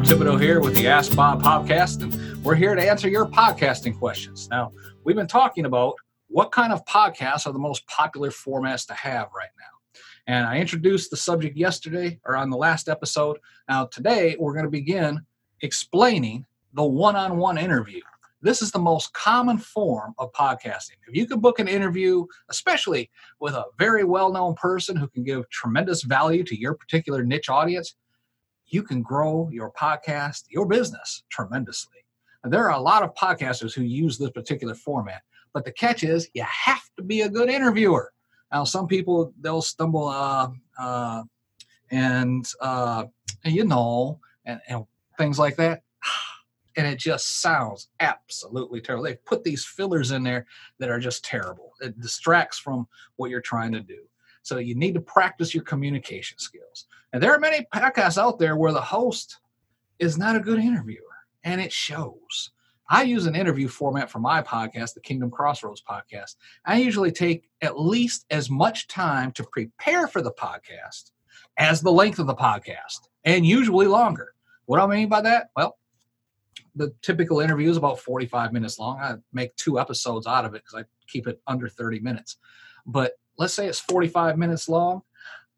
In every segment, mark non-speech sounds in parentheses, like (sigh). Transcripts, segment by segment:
Bob Thibodeau here with the Ask Bob podcast, and we're here to answer your podcasting questions. Now, we've been talking about what kind of podcasts are the most popular formats to have right now. And I introduced the subject yesterday or on the last episode. Now, today we're going to begin explaining the one on one interview. This is the most common form of podcasting. If you can book an interview, especially with a very well known person who can give tremendous value to your particular niche audience, you can grow your podcast, your business tremendously. And there are a lot of podcasters who use this particular format, but the catch is you have to be a good interviewer. Now, some people they'll stumble uh, uh, and uh, you know, and, and things like that, (sighs) and it just sounds absolutely terrible. They put these fillers in there that are just terrible. It distracts from what you're trying to do. So you need to practice your communication skills. And there are many podcasts out there where the host is not a good interviewer, and it shows. I use an interview format for my podcast, the Kingdom Crossroads podcast. I usually take at least as much time to prepare for the podcast as the length of the podcast, and usually longer. What do I mean by that? Well, the typical interview is about 45 minutes long. I make two episodes out of it because I keep it under 30 minutes. But let's say it's 45 minutes long.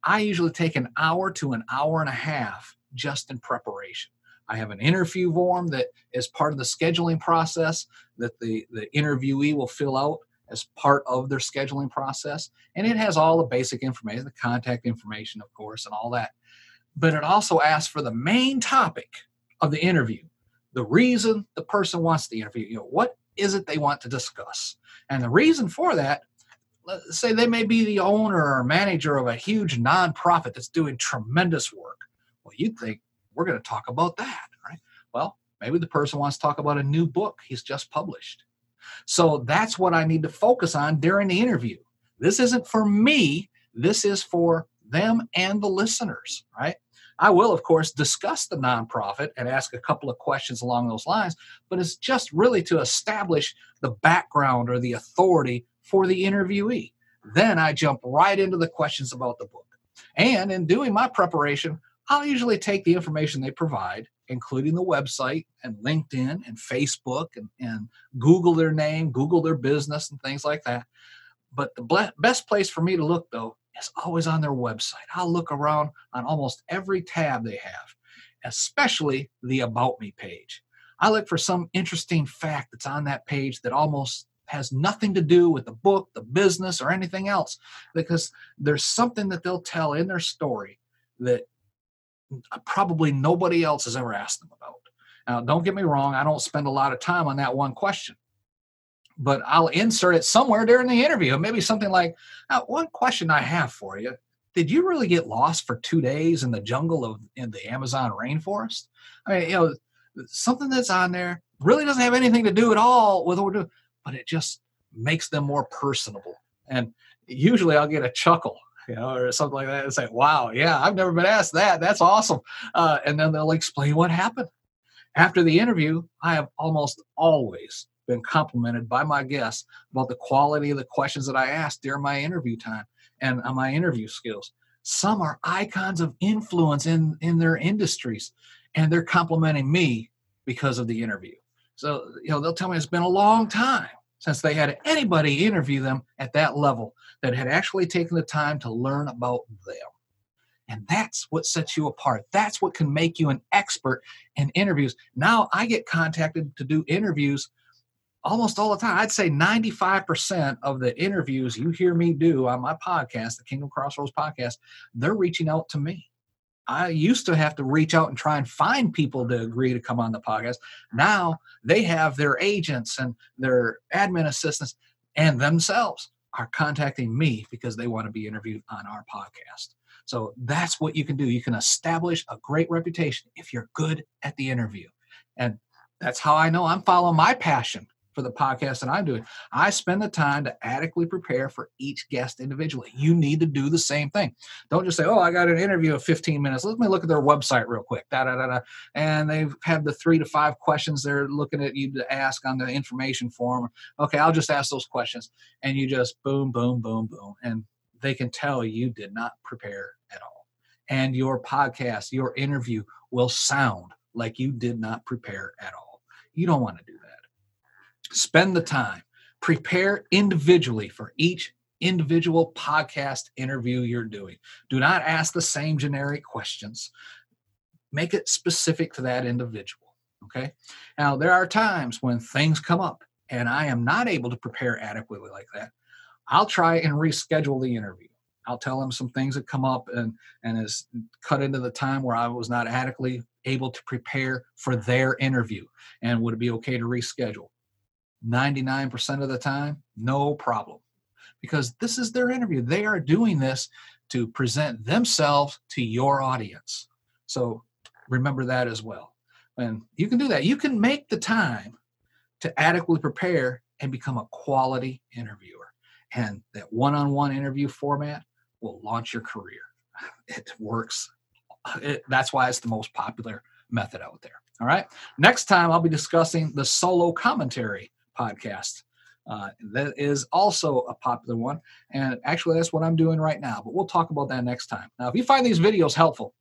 I usually take an hour to an hour and a half just in preparation. I have an interview form that is part of the scheduling process that the, the interviewee will fill out as part of their scheduling process. And it has all the basic information, the contact information, of course, and all that. But it also asks for the main topic of the interview, the reason the person wants the interview. You know, what is it they want to discuss? And the reason for that let's say they may be the owner or manager of a huge nonprofit that's doing tremendous work. Well, you'd think we're going to talk about that, right? Well, maybe the person wants to talk about a new book he's just published. So that's what I need to focus on during the interview. This isn't for me, this is for them and the listeners, right? I will, of course, discuss the nonprofit and ask a couple of questions along those lines, but it's just really to establish the background or the authority for the interviewee. Then I jump right into the questions about the book. And in doing my preparation, I'll usually take the information they provide, including the website and LinkedIn and Facebook and, and Google their name, Google their business, and things like that. But the best place for me to look, though, is always on their website. I'll look around on almost every tab they have, especially the About Me page. I look for some interesting fact that's on that page that almost has nothing to do with the book, the business, or anything else, because there's something that they'll tell in their story that probably nobody else has ever asked them about. Now, don't get me wrong, I don't spend a lot of time on that one question, but I'll insert it somewhere during the interview. Maybe something like, one question I have for you. Did you really get lost for two days in the jungle of in the Amazon rainforest? I mean, you know, something that's on there really doesn't have anything to do at all with what we're doing but it just makes them more personable. And usually I'll get a chuckle, you know, or something like that and say, wow, yeah, I've never been asked that. That's awesome. Uh, and then they'll explain what happened. After the interview, I have almost always been complimented by my guests about the quality of the questions that I asked during my interview time and uh, my interview skills. Some are icons of influence in, in their industries, and they're complimenting me because of the interview. So, you know, they'll tell me it's been a long time since they had anybody interview them at that level that had actually taken the time to learn about them. And that's what sets you apart. That's what can make you an expert in interviews. Now I get contacted to do interviews almost all the time. I'd say 95% of the interviews you hear me do on my podcast, the Kingdom Crossroads podcast, they're reaching out to me. I used to have to reach out and try and find people to agree to come on the podcast. Now they have their agents and their admin assistants and themselves are contacting me because they want to be interviewed on our podcast. So that's what you can do. You can establish a great reputation if you're good at the interview. And that's how I know I'm following my passion for the podcast that I'm doing. I spend the time to adequately prepare for each guest individually. You need to do the same thing. Don't just say, "Oh, I got an interview of 15 minutes. Let me look at their website real quick." Da da da da. And they've had the three to five questions they're looking at you to ask on the information form. Okay, I'll just ask those questions, and you just boom, boom, boom, boom, and they can tell you did not prepare at all. And your podcast, your interview will sound like you did not prepare at all. You don't want to do. Spend the time, prepare individually for each individual podcast interview you're doing. Do not ask the same generic questions. Make it specific to that individual. Okay. Now, there are times when things come up and I am not able to prepare adequately like that. I'll try and reschedule the interview. I'll tell them some things that come up and and is cut into the time where I was not adequately able to prepare for their interview. And would it be okay to reschedule? 99% of the time, no problem. Because this is their interview. They are doing this to present themselves to your audience. So remember that as well. And you can do that. You can make the time to adequately prepare and become a quality interviewer. And that one on one interview format will launch your career. (laughs) It works. It, that's why it's the most popular method out there. All right. Next time, I'll be discussing the solo commentary podcast. Uh, that is also a popular one. And actually, that's what I'm doing right now. But we'll talk about that next time. Now, if you find these videos helpful,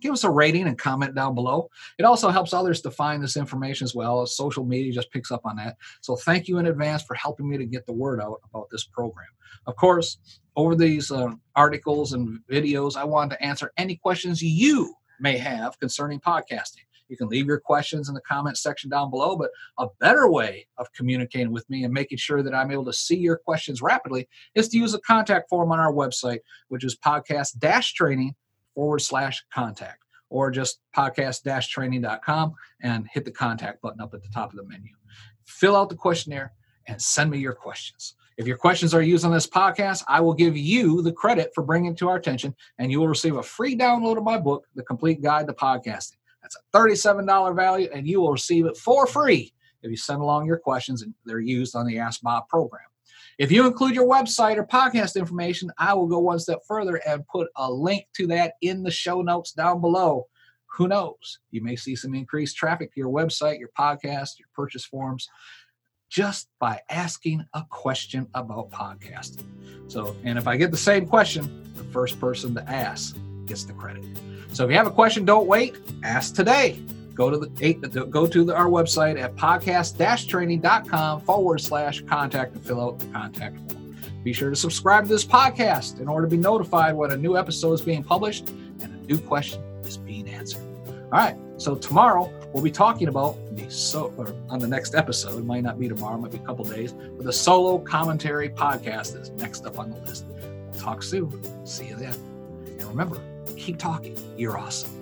give us a rating and comment down below. It also helps others to find this information as well social media just picks up on that. So thank you in advance for helping me to get the word out about this program. Of course, over these uh, articles and videos, I want to answer any questions you may have concerning podcasting. You can leave your questions in the comment section down below, but a better way of communicating with me and making sure that I'm able to see your questions rapidly is to use a contact form on our website, which is podcast training forward slash contact or just podcast training.com and hit the contact button up at the top of the menu. Fill out the questionnaire and send me your questions. If your questions are used on this podcast, I will give you the credit for bringing it to our attention, and you will receive a free download of my book, The Complete Guide to Podcasting. That's a $37 value, and you will receive it for free if you send along your questions and they're used on the Ask Bob program. If you include your website or podcast information, I will go one step further and put a link to that in the show notes down below. Who knows? You may see some increased traffic to your website, your podcast, your purchase forms just by asking a question about podcasting. So, and if I get the same question, the first person to ask gets the credit. So if you have a question, don't wait. Ask today. Go to the go to the, our website at podcast-training.com forward slash contact and fill out the contact form. Be sure to subscribe to this podcast in order to be notified when a new episode is being published and a new question is being answered. All right. So tomorrow we'll be talking about the so on the next episode. It might not be tomorrow, might be a couple days, but the solo commentary podcast is next up on the list. We'll talk soon. See you then. And remember, keep talking. You're awesome.